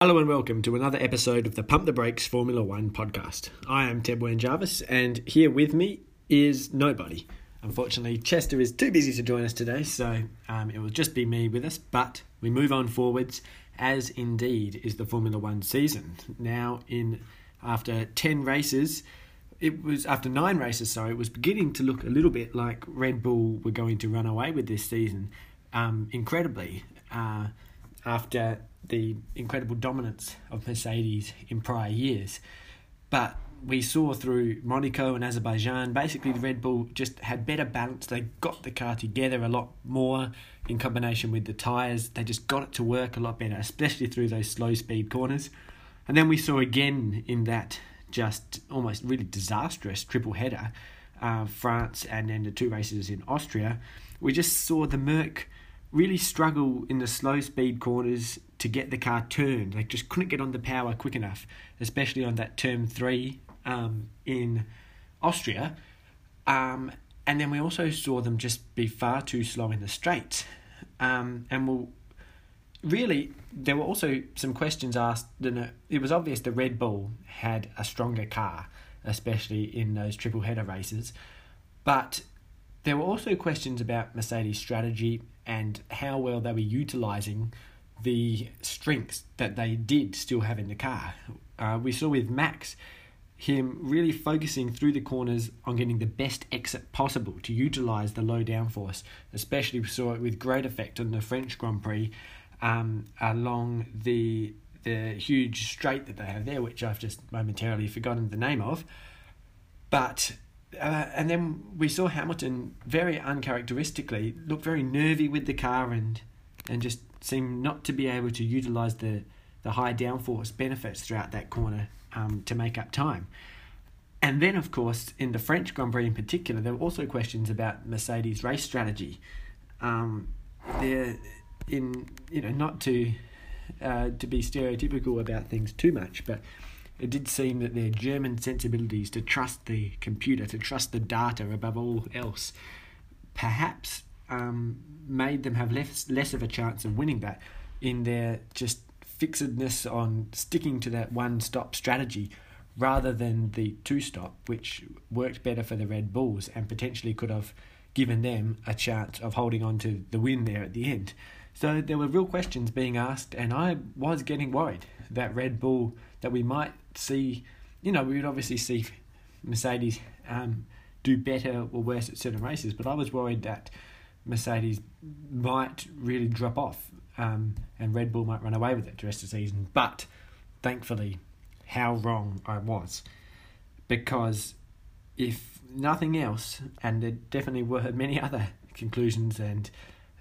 Hello and welcome to another episode of the Pump the Brakes Formula One podcast. I am Ted Wayne Jarvis, and here with me is nobody. Unfortunately, Chester is too busy to join us today, so um, it will just be me with us. But we move on forwards, as indeed is the Formula One season. Now, in after ten races, it was after nine races. Sorry, it was beginning to look a little bit like Red Bull were going to run away with this season. Um, incredibly, uh, after the incredible dominance of Mercedes in prior years. But we saw through Monaco and Azerbaijan, basically the Red Bull just had better balance. They got the car together a lot more in combination with the tyres. They just got it to work a lot better, especially through those slow speed corners. And then we saw again in that just almost really disastrous triple header, uh, France and then the two races in Austria, we just saw the Merc really struggle in the slow speed corners to get the car turned. They just couldn't get on the power quick enough, especially on that turn three um, in Austria. Um, and then we also saw them just be far too slow in the straights. Um, and we'll really, there were also some questions asked. It was obvious the Red Bull had a stronger car, especially in those triple header races. But there were also questions about Mercedes' strategy and how well they were utilizing the strengths that they did still have in the car. Uh, we saw with Max him really focusing through the corners on getting the best exit possible to utilize the low downforce. Especially, we saw it with great effect on the French Grand Prix um, along the the huge straight that they have there, which I've just momentarily forgotten the name of. But uh, and then we saw Hamilton very uncharacteristically look very nervy with the car and and just seem not to be able to utilize the the high downforce benefits throughout that corner um, to make up time. And then, of course, in the French Grand Prix in particular, there were also questions about Mercedes' race strategy. Um, they're in you know not to uh, to be stereotypical about things too much, but it did seem that their German sensibilities to trust the computer, to trust the data above all else, perhaps um, made them have less less of a chance of winning that in their just fixedness on sticking to that one stop strategy rather than the two stop, which worked better for the Red Bulls and potentially could have given them a chance of holding on to the win there at the end. So there were real questions being asked, and I was getting worried that Red Bull that we might see, you know, we would obviously see Mercedes um, do better or worse at certain races, but I was worried that Mercedes might really drop off um, and Red Bull might run away with it the rest of the season. But thankfully, how wrong I was. Because if nothing else, and there definitely were many other conclusions and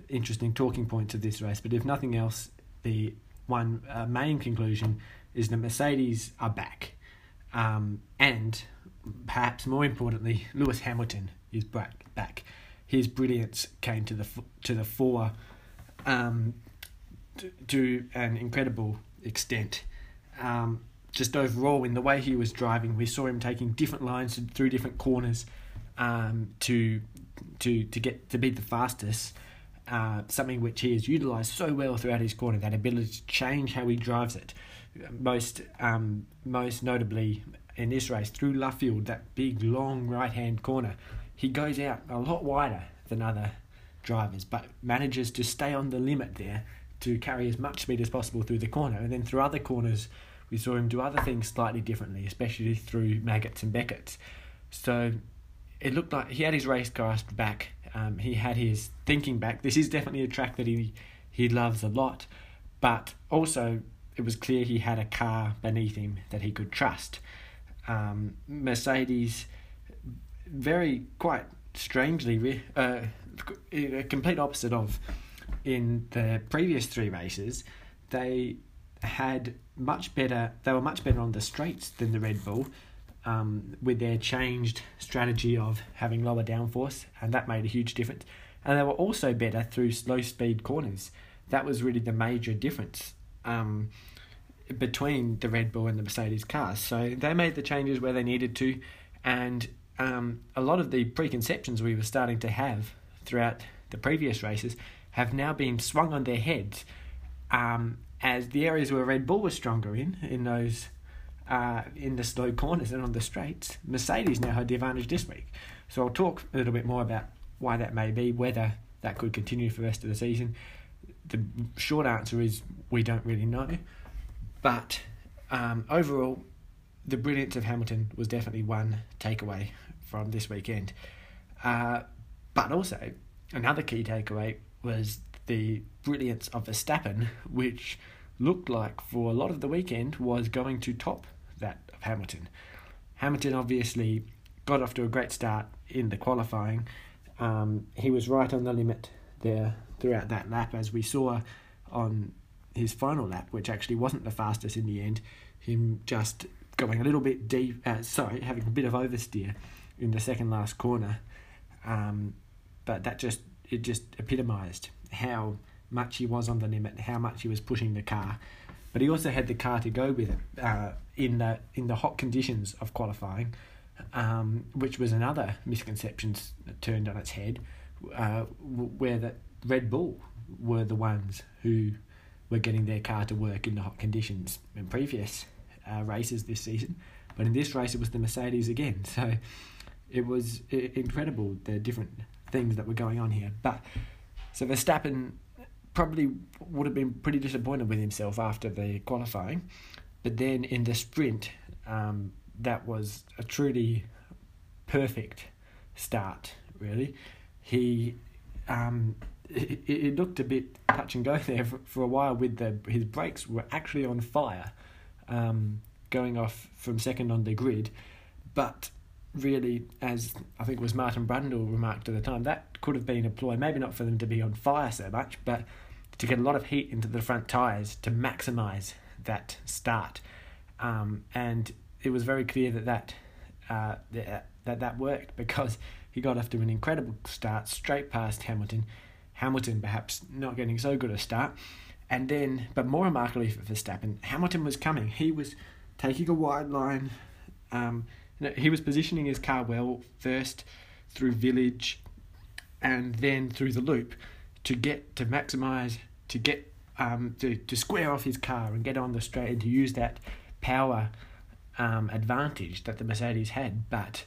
interesting talking points of this race, but if nothing else, the one uh, main conclusion is that Mercedes are back. Um, and perhaps more importantly, Lewis Hamilton is back. back. His brilliance came to the to the fore um, to, to, an incredible extent. Um, just overall, in the way he was driving, we saw him taking different lines through different corners um, to to to get to be the fastest. Uh, something which he has utilised so well throughout his corner, that ability to change how he drives it most um, most notably in this race through Luffield, that big long right hand corner, he goes out a lot wider than other drivers, but manages to stay on the limit there to carry as much speed as possible through the corner. And then through other corners, we saw him do other things slightly differently, especially through Maggotts and Becketts. So it looked like he had his race grasp back. Um, he had his thinking back. This is definitely a track that he he loves a lot, but also it was clear he had a car beneath him that he could trust. Um, Mercedes, very quite strangely, uh, a complete opposite of in the previous three races, they had much better. They were much better on the straights than the Red Bull. Um, with their changed strategy of having lower downforce, and that made a huge difference. And they were also better through slow speed corners. That was really the major difference um, between the Red Bull and the Mercedes cars. So they made the changes where they needed to, and um, a lot of the preconceptions we were starting to have throughout the previous races have now been swung on their heads. Um, as the areas where Red Bull was stronger in, in those uh, in the slow corners and on the straights, Mercedes now had the advantage this week. So I'll talk a little bit more about why that may be, whether that could continue for the rest of the season. The short answer is we don't really know. But um, overall, the brilliance of Hamilton was definitely one takeaway from this weekend. Uh, but also, another key takeaway was the brilliance of Verstappen, which looked like for a lot of the weekend was going to top that of Hamilton. Hamilton obviously got off to a great start in the qualifying. Um, he was right on the limit there throughout that lap, as we saw on his final lap, which actually wasn't the fastest in the end. Him just going a little bit deep, uh, sorry, having a bit of oversteer in the second last corner. Um, but that just it just epitomised how much he was on the limit, how much he was pushing the car. But he also had the car to go with it uh, in the in the hot conditions of qualifying, um, which was another misconception turned on its head, uh, where the Red Bull were the ones who were getting their car to work in the hot conditions in previous uh, races this season. But in this race, it was the Mercedes again. So it was incredible the different things that were going on here. But so Verstappen probably would have been pretty disappointed with himself after the qualifying. But then in the sprint, um, that was a truly perfect start, really. He. Um, it, it looked a bit touch and go there for, for a while with the his brakes were actually on fire um, going off from second on the grid. But really, as I think was Martin Brundle remarked at the time, that could have been a ploy, maybe not for them to be on fire so much, but to get a lot of heat into the front tyres to maximise that start. Um, and it was very clear that that, uh, that that worked because he got off to an incredible start straight past Hamilton. Hamilton perhaps not getting so good a start. And then, but more remarkably for Verstappen, Hamilton was coming. He was taking a wide line. Um, he was positioning his car well first through village and then through the loop to get to maximize to get um, to, to square off his car and get on the straight and to use that power um, advantage that the Mercedes had. But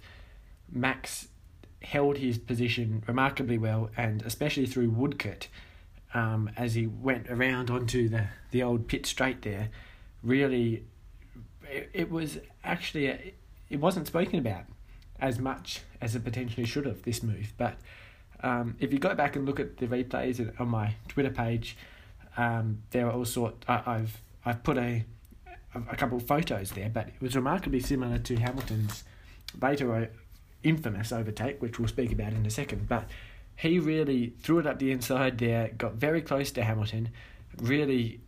Max held his position remarkably well, and especially through Woodcote, um, as he went around onto the, the old pit straight there, really, it, it was actually, a, it wasn't spoken about as much as it potentially should have, this move. But um, if you go back and look at the replays on my Twitter page, um, there are all sort. I, I've I've put a a couple of photos there, but it was remarkably similar to Hamilton's later infamous overtake, which we'll speak about in a second. But he really threw it up the inside there, got very close to Hamilton, really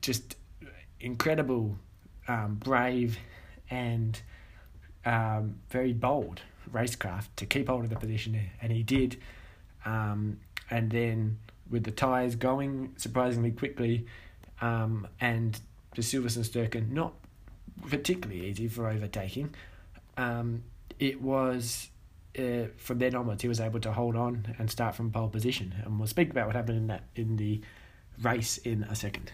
just incredible, um, brave, and um, very bold racecraft to keep hold of the position and he did. Um, and then with the tyres going surprisingly quickly, um, and the Silverstone Sturken not particularly easy for overtaking. Um, it was uh, from then onwards he was able to hold on and start from pole position, and we'll speak about what happened in that in the race in a second.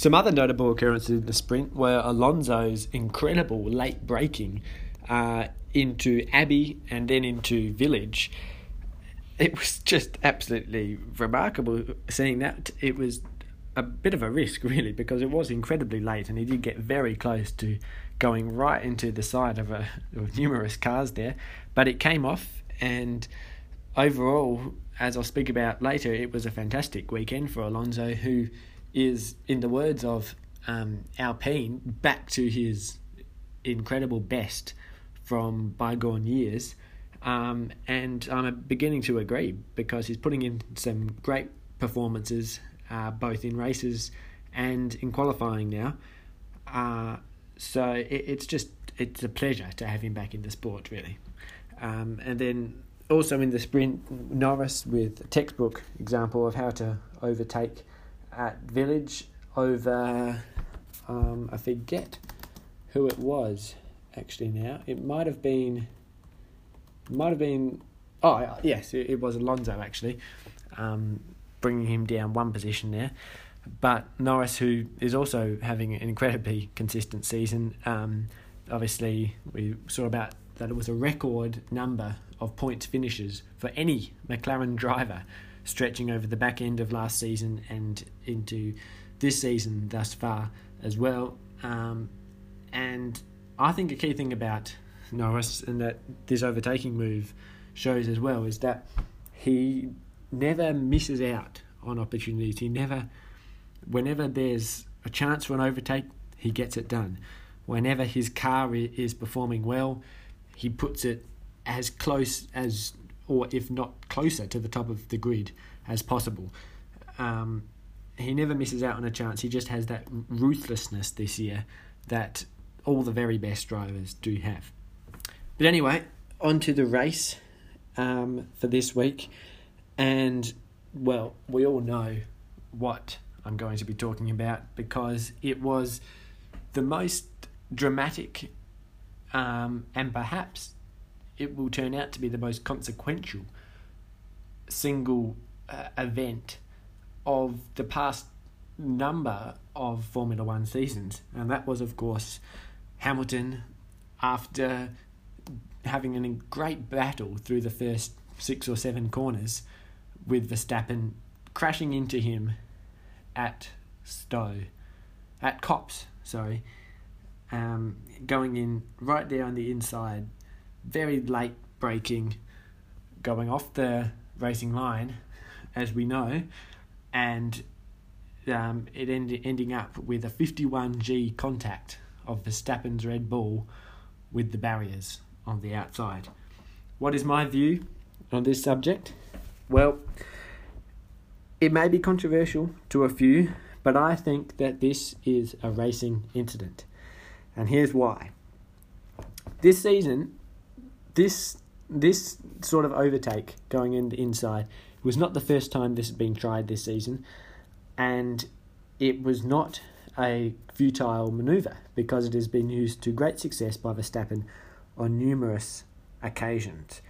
Some other notable occurrences in the sprint were Alonso's incredible late braking uh, into Abbey and then into Village. It was just absolutely remarkable seeing that. It was a bit of a risk, really, because it was incredibly late and he did get very close to going right into the side of, a, of numerous cars there. But it came off, and overall, as I'll speak about later, it was a fantastic weekend for Alonso, who is, in the words of um, Alpine, back to his incredible best from bygone years. Um, and I'm beginning to agree because he's putting in some great performances, uh, both in races and in qualifying now. Uh, so it, it's just it's a pleasure to have him back in the sport, really. Um, and then also in the sprint, Norris with a textbook example of how to overtake at Village over, um, I forget who it was actually now. It might have been, might have been Oh yes, it, it was Alonso actually, um, bringing him down one position there. But Norris, who is also having an incredibly consistent season, um, obviously we saw about that it was a record number of points finishes for any McLaren driver, stretching over the back end of last season and into this season thus far as well. Um, and I think a key thing about Norris and that this overtaking move shows as well is that he never misses out on opportunities. He never, whenever there's a chance for an overtake, he gets it done. Whenever his car is performing well, he puts it as close as, or if not closer to the top of the grid as possible. Um, he never misses out on a chance. He just has that ruthlessness this year that all the very best drivers do have. But anyway, on to the race um, for this week. And, well, we all know what I'm going to be talking about because it was the most dramatic um, and perhaps it will turn out to be the most consequential single uh, event of the past number of Formula One seasons, and that was, of course, Hamilton after having a great battle through the first six or seven corners with Verstappen crashing into him at Stowe, at Copse, sorry, um, going in right there on the inside, very late braking, going off the racing line, as we know, and um, it ended ending up with a 51G contact of Verstappen's Red Bull with the barriers on the outside. What is my view on this subject? Well, it may be controversial to a few, but I think that this is a racing incident. And here's why. This season, this this sort of overtake going in the inside was not the first time this had been tried this season, and it was not a futile manoeuvre because it has been used to great success by Verstappen on numerous occasions.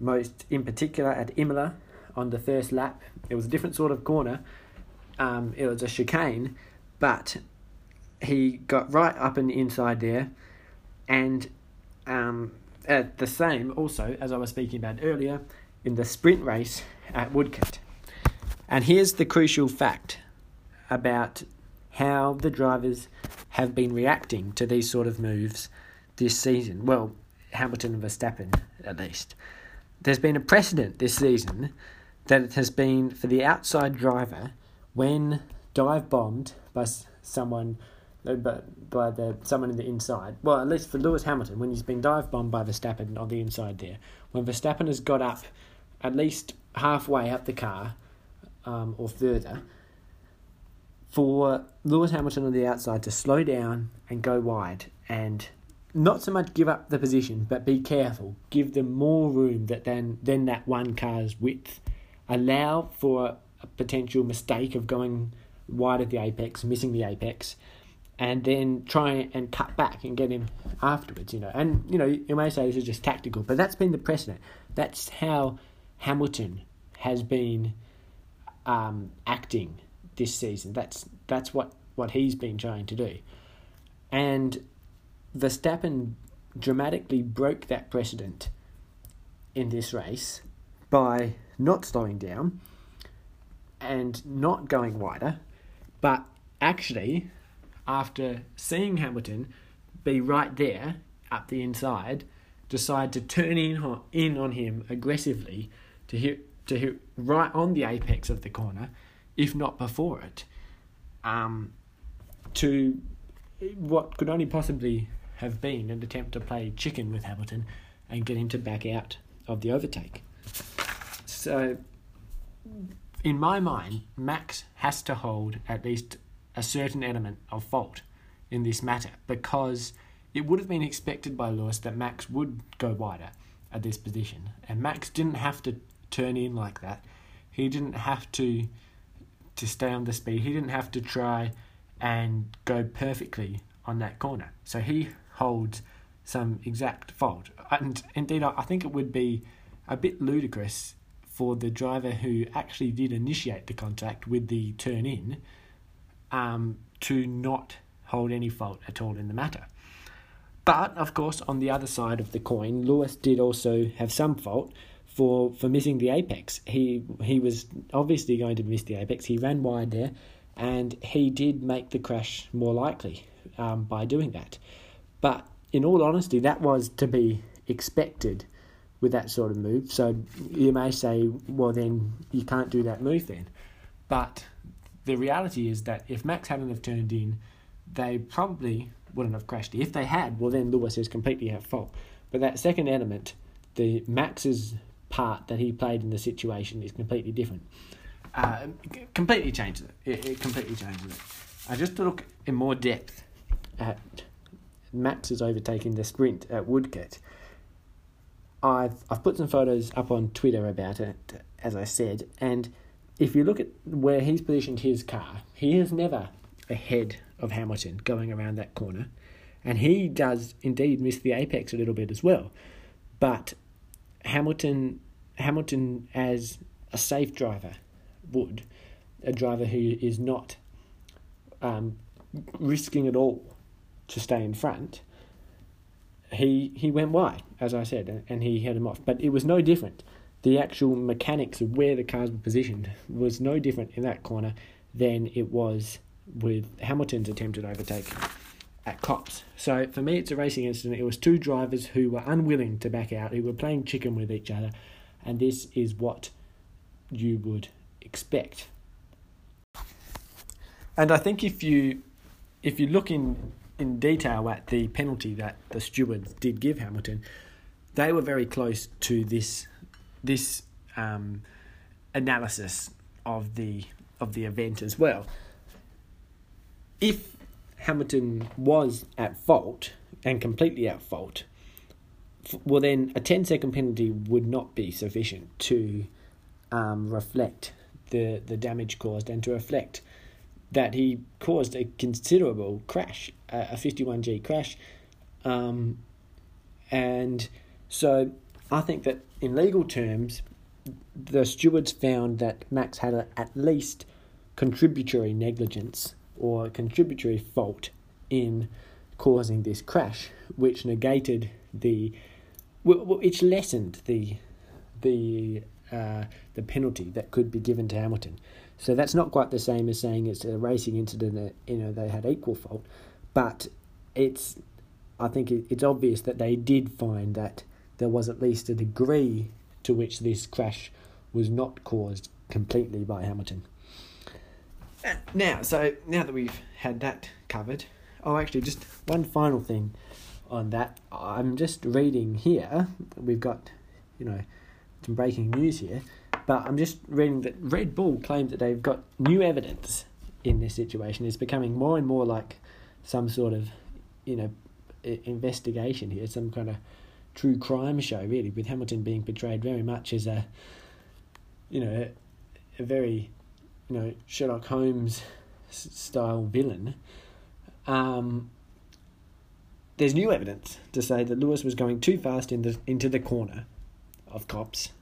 Most in particular at Imola on the first lap, it was a different sort of corner. Um, it was a chicane, but he got right up and inside there, and um, at the same also as I was speaking about earlier in the sprint race at Woodcote. And here's the crucial fact about how the drivers have been reacting to these sort of moves this season. Well, Hamilton and Verstappen, at least. There's been a precedent this season that it has been for the outside driver when dive bombed by someone uh, by the someone in the inside. Well, at least for Lewis Hamilton, when he's been dive bombed by Verstappen on the inside there, when Verstappen has got up at least halfway up the car um, or further, for Lewis Hamilton on the outside to slow down and go wide and not so much give up the position, but be careful. Give them more room that than that one car's width. Allow for a potential mistake of going wide at the apex, missing the apex, and then try and cut back and get him afterwards. You know, and you know you may say this is just tactical, but that's been the precedent. That's how Hamilton has been um, acting this season. That's that's what, what he's been trying to do. And Verstappen dramatically broke that precedent in this race by not slowing down and not going wider, but actually, after seeing Hamilton be right there up the inside, decide to turn in on, in on him aggressively to hit to hit right on the apex of the corner if not before it, um, to what could only possibly have been an attempt to play chicken with Hamilton and get him to back out of the overtake. So, in my mind, Max has to hold at least a certain element of fault in this matter because it would have been expected by Lewis that Max would go wider at this position, and Max didn't have to turn in like that. He didn't have to to stay on the speed. He didn't have to try and go perfectly on that corner. So he holds some exact fault. And indeed, I think it would be a bit ludicrous for the driver who actually did initiate the contact with the turn in um, to not hold any fault at all in the matter. But of course, on the other side of the coin, Lewis did also have some fault for for missing the apex. He he was obviously going to miss the apex. He ran wide there, and he did make the crash more likely um, by doing that. But in all honesty, that was to be expected with that sort of move. So you may say, well, then you can't do that move then. But the reality is that if Max hadn't have turned in, they probably wouldn't have crashed. If they had, well, then Lewis is completely at fault. But that second element, the Max's part that he played in the situation, is completely different. Uh, completely changes it. it. It completely changes it. I just look in more depth at Max's overtaking the sprint at Woodcote. I've I've put some photos up on Twitter about it, as I said, and if you look at where he's positioned his car, he is never ahead of Hamilton going around that corner. And he does indeed miss the apex a little bit as well. But Hamilton Hamilton as a safe driver would, a driver who is not um, risking it all to stay in front, he he went wide, as I said, and he held him off. But it was no different. The actual mechanics of where the cars were positioned was no different in that corner than it was with Hamilton's attempted overtake at Copse. So for me, it's a racing incident. It was two drivers who were unwilling to back out, who were playing chicken with each other, and this is what you would expect. And I think if you if you look in in detail at the penalty that the stewards did give Hamilton, they were very close to this this um, analysis of the of the event as well if Hamilton was at fault and completely at fault, well, then a 10 second penalty would not be sufficient to um, reflect the, the damage caused and to reflect that he caused a considerable crash, a 51G crash. Um, and so I think that in legal terms, the stewards found that Max had a, at least contributory negligence or contributory fault in causing this crash, which negated the, which lessened the, the, uh, the penalty that could be given to Hamilton. So that's not quite the same as saying it's a racing incident that you know they had equal fault, but it's I think it's obvious that they did find that there was at least a degree to which this crash was not caused completely by Hamilton. Now, so now that we've had that covered, oh, actually, just one final thing on that. I'm just reading here. We've got, you know, some breaking news here, but I'm just reading that Red Bull claims that they've got new evidence in this situation. It's becoming more and more like some sort of, you know, investigation here, some kind of true crime show, really, with Hamilton being portrayed very much as a, you know, a very you know Sherlock Holmes style villain, um, there's new evidence to say that Lewis was going too fast in the, into the corner of Copse,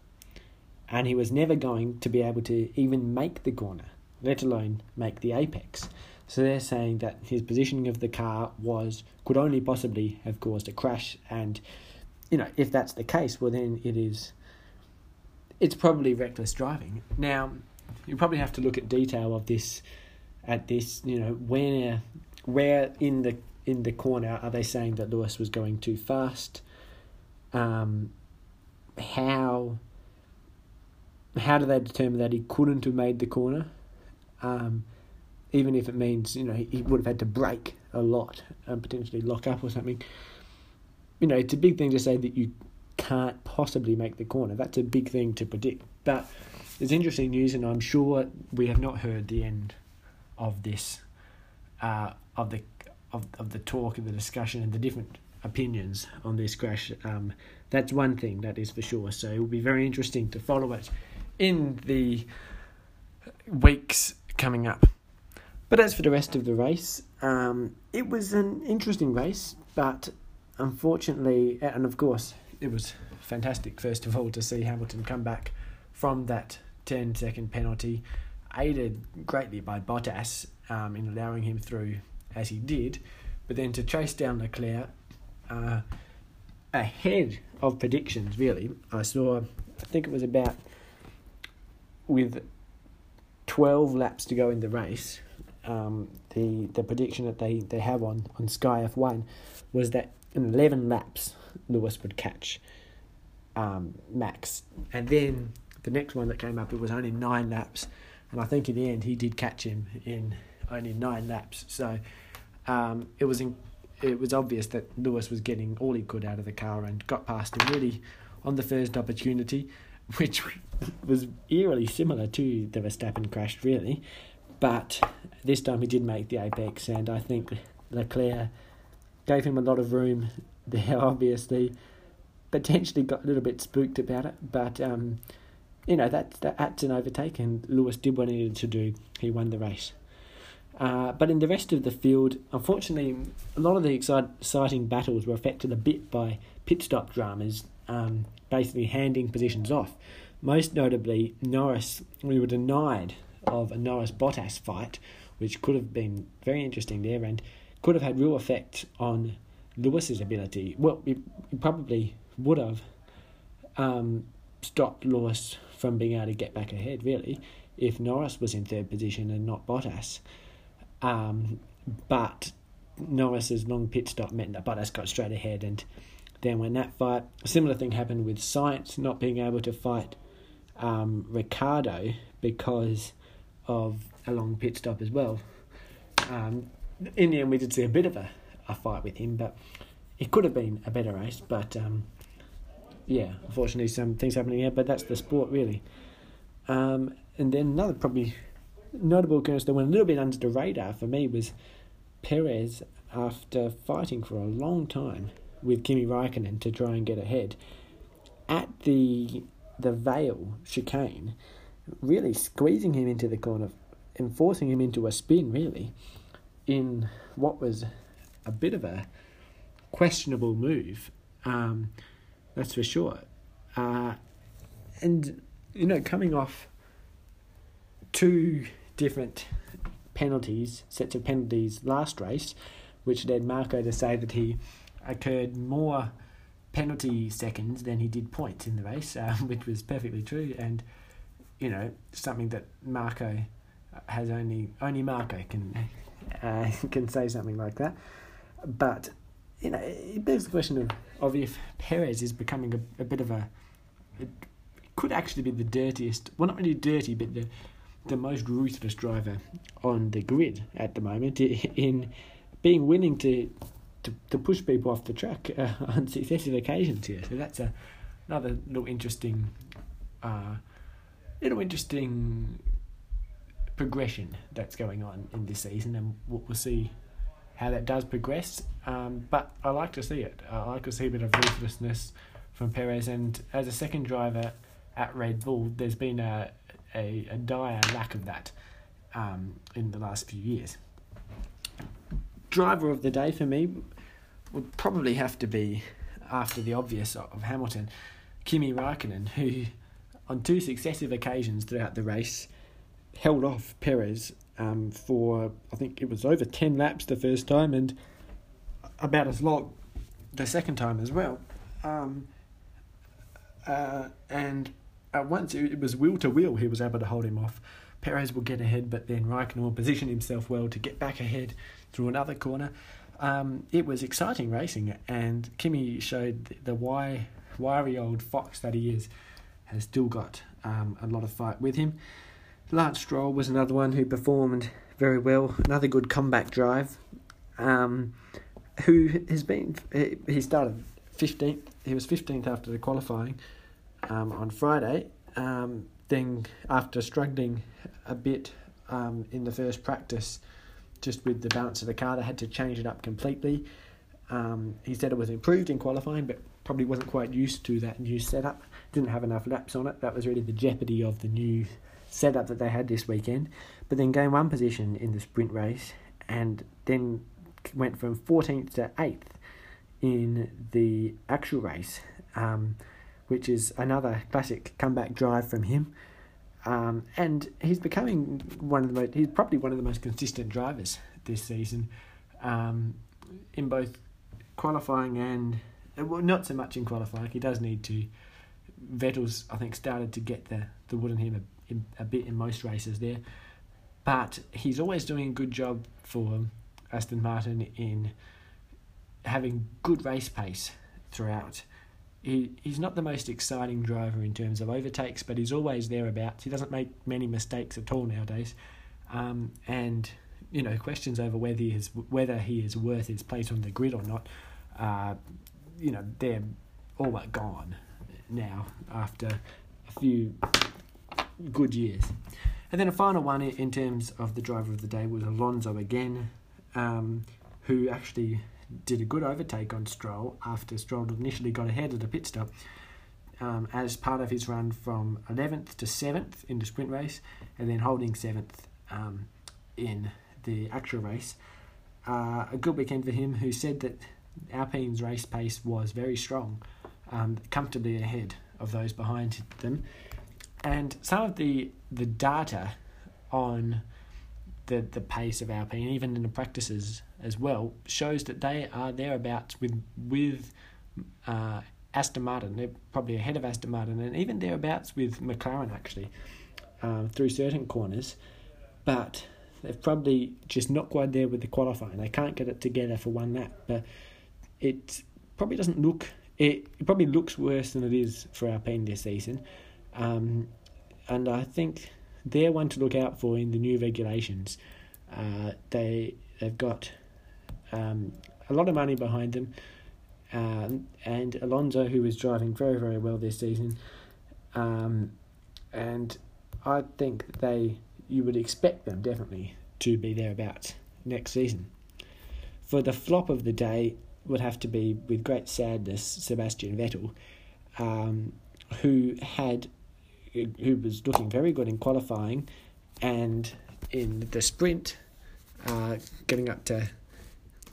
and he was never going to be able to even make the corner, let alone make the apex. So they're saying that his positioning of the car was could only possibly have caused a crash, and you know if that's the case, well then it is. It's probably reckless driving. Now, you probably have to look at detail of this at this you know where where in the in the corner are they saying that Lewis was going too fast um, how how do they determine that he couldn't have made the corner um, even if it means you know he, would have had to brake a lot and potentially lock up or something you know it's a big thing to say that you can't possibly make the corner that's a big thing to predict but it's interesting news, and I'm sure we have not heard the end of this, uh, of the of of the talk and the discussion and the different opinions on this crash. Um, that's one thing that is for sure. So it will be very interesting to follow it in the weeks coming up. But as for the rest of the race, um, it was an interesting race, but unfortunately, and of course, it was fantastic, first of all, to see Hamilton come back from that 10 second penalty, aided greatly by Bottas um, in allowing him through as he did, but then to chase down Leclerc uh, ahead of predictions, really. I saw, I think it was about with 12 laps to go in the race, um, the the prediction that they, they have on, on Sky F1 was that in 11 laps Lewis would catch um, Max. And then the next one that came up, it was only nine laps. And I think in the end he did catch him in only nine laps. So um, it was in, it was obvious that Lewis was getting all he could out of the car and got past him really on the first opportunity, which was eerily similar to the Verstappen crash, really. But this time he did make the apex, and I think Leclerc gave him a lot of room there, obviously. Potentially got a little bit spooked about it, but um, you know that's that's an overtake, and Lewis did what he needed to do. He won the race. Uh, but in the rest of the field, unfortunately, a lot of the exciting battles were affected a bit by pit stop dramas, um, basically handing positions off. Most notably, Norris, we were denied of a Norris Bottas fight, which could have been very interesting there and could have had real effect on Lewis's ability. Well, it, it probably would have um, stopped Lewis from being able to get back ahead, really, if Norris was in third position and not Bottas. Um, but Norris's long pit stop meant that Bottas got straight ahead, and then when that fight, a similar thing happened with Sainz not being able to fight um, Ricciardo because of a long pit stop as well. Um, in the end, we did see a bit of a, a fight with him, but it could have been a better race. But um, yeah, unfortunately, some things happening here, but that's the sport, really. Um, and then another probably notable occurrence that went a little bit under the radar for me was Perez after fighting for a long time with Kimi Raikkonen to try and get ahead at the the Vale chicane, really squeezing him into the corner and forcing him into a spin really in what was a bit of a questionable move. Um, that's for sure. Uh, and you know, coming off two different penalties, sets of penalties last race, which led Marco to say that he occurred more penalty seconds than he did points in the race, uh, which was perfectly true, and you know something that Marco has only only Marco can uh, can say something like that. But you know, it begs the question of of if Perez is becoming a, a bit of a it could actually be the dirtiest, well, not really dirty, but the the most ruthless driver on the grid at the moment in being willing to to, to push people off the track uh, on successive occasions here. So that's a, another little interesting, uh, little interesting progression that's going on in this season, and we'll, see how that does progress. Um, but I like to see it. I like to see a bit of ruthlessness from Perez, and as a second driver at Red Bull, there's been a a, a dire lack of that um, in the last few years. Driver of the day for me would probably have to be, after the obvious of Hamilton, Kimi Raikkonen, who on two successive occasions throughout the race held off Perez um, for, I think it was over 10 laps the first time and about as long the second time as well. Um, uh, and at once it was wheel to wheel, he was able to hold him off. Perez will get ahead, but then Raikkonen will position himself well to get back ahead through another corner. Um, it was exciting racing, and Kimi showed the why, wiry old fox that he is, has still got um, a lot of fight with him. Lance Stroll was another one who performed very well, another good comeback drive. Um, who has been he started 15th, he was 15th after the qualifying um, on Friday. Um, then, after struggling a bit um, in the first practice, just with the balance of the car, they had to change it up completely. Um, he said it was improved in qualifying, but probably wasn't quite used to that new setup. Didn't have enough laps on it. That was really the jeopardy of the new setup that they had this weekend. But then gained one position in the sprint race, and then went from 14th to 8th in the actual race. Um, which is another classic comeback drive from him. Um, and he's becoming one of the most, he's probably one of the most consistent drivers this season um, in both qualifying and, well, not so much in qualifying. He does need to. Vettel's, I think, started to get the, the wood on him a, a bit in most races there. But he's always doing a good job for Aston Martin in having good race pace throughout. He, he's not the most exciting driver in terms of overtakes, but he's always thereabouts. He doesn't make many mistakes at all nowadays. Um, and, you know, questions over whether he is, whether he is worth his place on the grid or not, uh, you know, they're all but gone now after a few good years. And then a final one in terms of the driver of the day was Alonso again, um, who actually did a good overtake on Stroll after Stroll initially got ahead at a pit stop um, as part of his run from 11th to 7th in the sprint race and then holding 7th um, in the actual race. Uh, a good weekend for him, who said that Alpine's race pace was very strong, um, comfortably ahead of those behind them. And some of the, the data on the, the pace of Alpine, even in the practices as well, shows that they are thereabouts with with uh, Aston Martin. They're probably ahead of Aston Martin, and even thereabouts with McLaren actually um, through certain corners. But they're probably just not quite there with the qualifying. They can't get it together for one lap, but it probably doesn't look. It, it probably looks worse than it is for Alpine this season, um, and I think they're one to look out for in the new regulations. Uh, they they've got um, a lot of money behind them, um, and Alonso, who is driving very very well this season, um, and I think they you would expect them definitely to be thereabouts next season. For the flop of the day would have to be with great sadness Sebastian Vettel, um, who had who was looking very good in qualifying, and in the sprint, uh, getting up to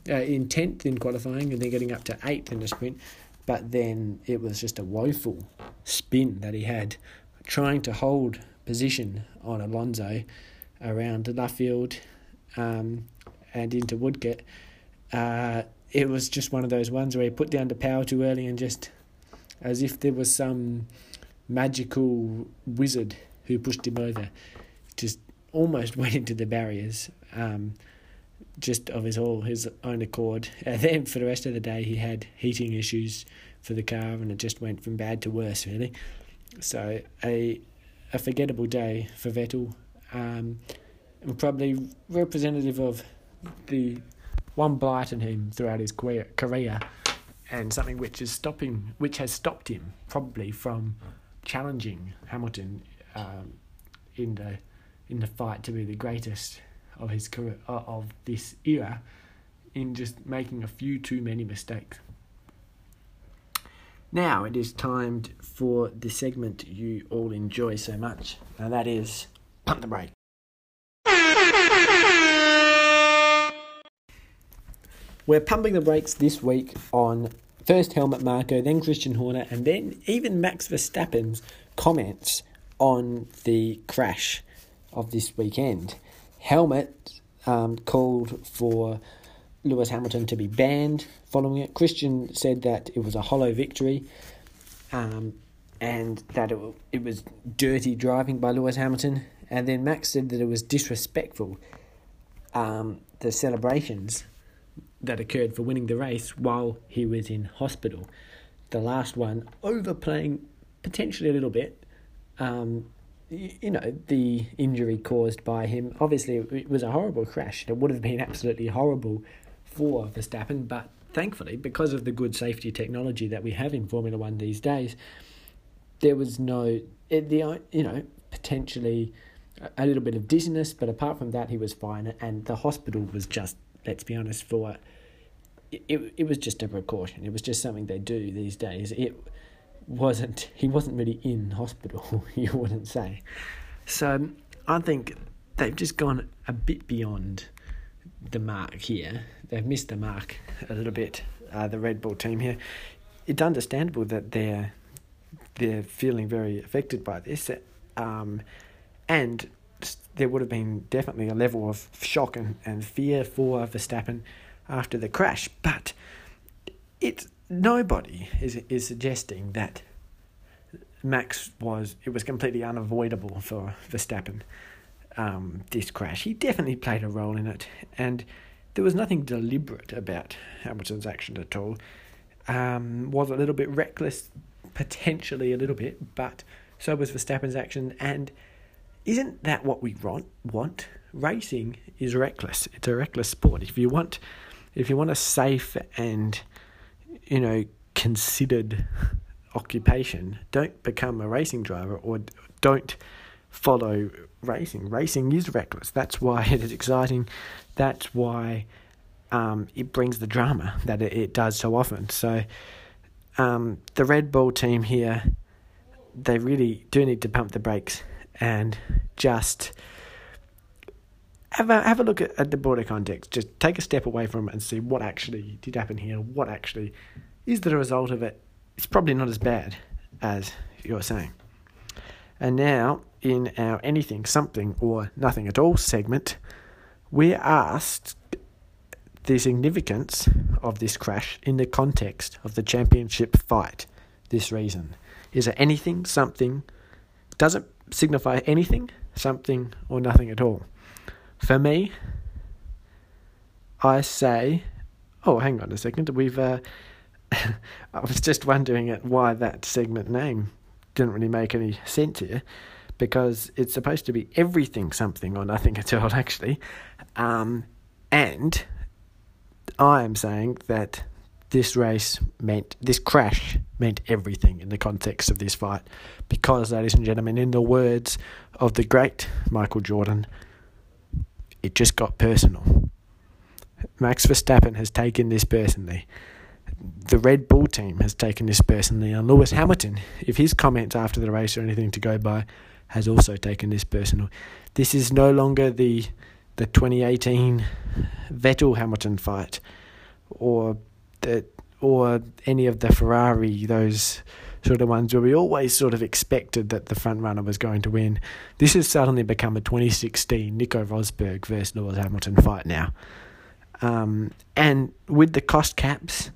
uh, in tenth in qualifying, and then getting up to eighth in the sprint. But then it was just a woeful spin that he had, trying to hold position on Alonso around Luffield um, and into Woodcote. Uh, it was just one of those ones where he put down the power too early and just as if there was some magical wizard who pushed him over. Just almost went into the barriers, um, just of his all his own accord. And then for the rest of the day, he had heating issues for the car, and it just went from bad to worse, really. So a a forgettable day for Vettel, um, and probably representative of the one blight in him throughout his career, career and something which is stopping, which has stopped him probably from challenging Hamilton um, in the in the fight to be the greatest of his career uh, of this era, in just making a few too many mistakes. Now it is timed for the segment you all enjoy so much, and that is pump the brake. We're pumping the brakes this week on First Helmut Marko, then Christian Horner, and then even Max Verstappen's comments on the crash of this weekend. Helmut um, called for Lewis Hamilton to be banned following it. Christian said that it was a hollow victory um, and that it, it was dirty driving by Lewis Hamilton. And then Max said that it was disrespectful, um, the celebrations that occurred for winning the race while he was in hospital. The last one overplaying potentially a little bit. Um, you know, the injury caused by him. Obviously, it was a horrible crash. It would have been absolutely horrible for Verstappen, but thankfully, because of the good safety technology that we have in Formula One these days, there was no the you know potentially a little bit of dizziness, but apart from that, he was fine. And the hospital was just let's be honest, for it, it was just a precaution. It was just something they do these days. It wasn't he wasn't really in hospital, you wouldn't say. So I think they've just gone a bit beyond the mark here. They've missed the mark a little bit. Uh, the Red Bull team here. It's understandable that they're they're feeling very affected by this. Um, and there would have been definitely a level of shock and, and fear for Verstappen after the crash. But it's nobody is is suggesting that Max was it was completely unavoidable for Verstappen. Um, this crash, he definitely played a role in it, and there was nothing deliberate about Hamilton's action at all. Um, was a little bit reckless, potentially a little bit, but so was Verstappen's action. And isn't that what we want? Racing is reckless. It's a reckless sport. If you want, if you want a safe and you know considered occupation, don't become a racing driver or don't follow racing. Racing is reckless. That's why it is exciting. That's why um, it brings the drama that it, it does so often. So um, the Red Bull team here, they really do need to pump the brakes and just have a have a look at, at the broader context. Just take a step away from it and see what actually did happen here. What actually is the result of it? It's probably not as bad as you're saying. And now, in our anything, something, or nothing at all segment, we're asked the significance of this crash in the context of the championship fight this reason. Is it anything, something? Does it signify anything, something, or nothing at all? For me, I say, oh, hang on a second, we've. Uh, I was just wondering at why that segment name didn't really make any sense here, because it's supposed to be everything, something, or nothing at all, actually. Um, and I am saying that this race meant, this crash meant everything in the context of this fight. Because, ladies and gentlemen, in the words of the great Michael Jordan, it just got personal. Max Verstappen has taken this personally. The Red Bull team has taken this personally. And Lewis Hamilton, if his comments after the race are anything to go by, has also taken this personal. This is no longer the the 2018 Vettel Hamilton fight, or the or any of the Ferrari those sort of ones where we always sort of expected that the front runner was going to win. This has suddenly become a 2016 Nico Rosberg versus Lewis Hamilton fight now. Um, and with the cost caps,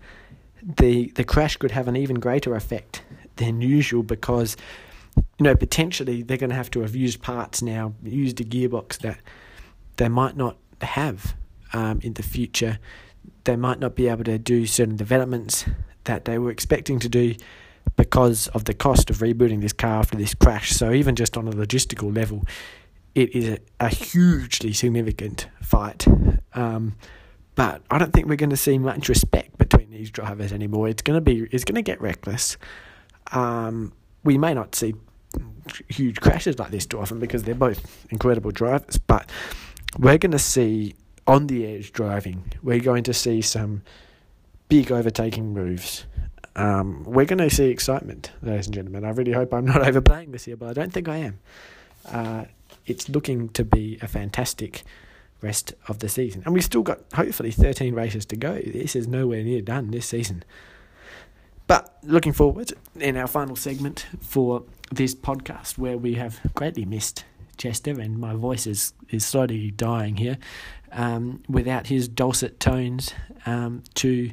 the the crash could have an even greater effect than usual because you know potentially they're going to have to have used parts now, used a gearbox that they might not have um, in the future. They might not be able to do certain developments that they were expecting to do because of the cost of rebooting this car after this crash. So, even just on a logistical level, it is a, hugely significant fight. Um, but I don't think we're going to see much respect between these drivers anymore. It's going to be it's going to get reckless. Um, we may not see huge crashes like this too often because they're both incredible drivers, but we're going to see on the edge driving. We're going to see some big overtaking moves. Um, we're going to see excitement, ladies and gentlemen. I really hope I'm not overplaying this here, but I don't think I am. Uh, it's looking to be a fantastic rest of the season. And we've still got, hopefully, 13 races to go. This is nowhere near done this season. But looking forward in our final segment for this podcast, where we have greatly missed Chester, and my voice is, is slowly dying here, um, without his dulcet tones um, to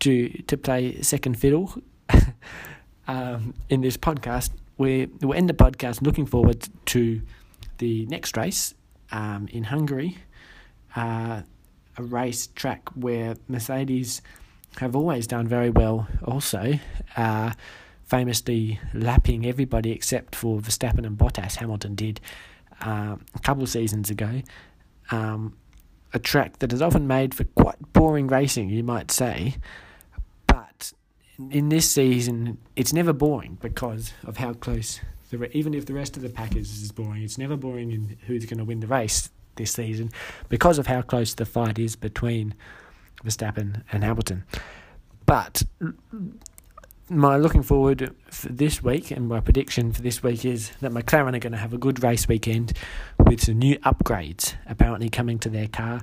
to to play second fiddle um, in this podcast. We we'll end the podcast looking forward to the next race um, in Hungary, uh, a race track where Mercedes have always done very well. Also. Uh, famously lapping everybody except for Verstappen and Bottas. Hamilton did uh, a couple of seasons ago. Um, a track that is often made for quite boring racing, you might say, but in this season, it's never boring because of how close. The even if the rest of the package is boring, it's never boring in who's going to win the race this season because of how close the fight is between Verstappen and Hamilton. But my looking forward for this week and my prediction for this week is that McLaren are going to have a good race weekend with some new upgrades apparently coming to their car.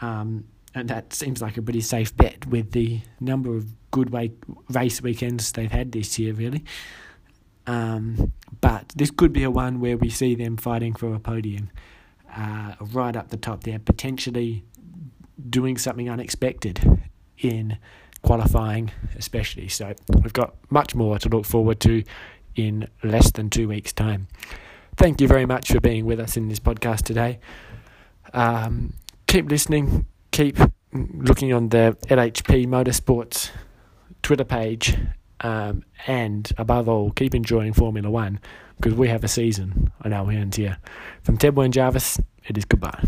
Um, and that seems like a pretty safe bet with the number of good race weekends they've had this year, really. Um, but this could be a one where we see them fighting for a podium uh, right up the top there, potentially doing something unexpected in qualifying, especially. So we've got much more to look forward to in less than two weeks' time. Thank you very much for being with us in this podcast today. Um, keep listening, keep looking on the LHP Motorsports Twitter page, um, and above all, keep enjoying Formula One because we have a season on our hands here. From Ted Jarvis, it is goodbye.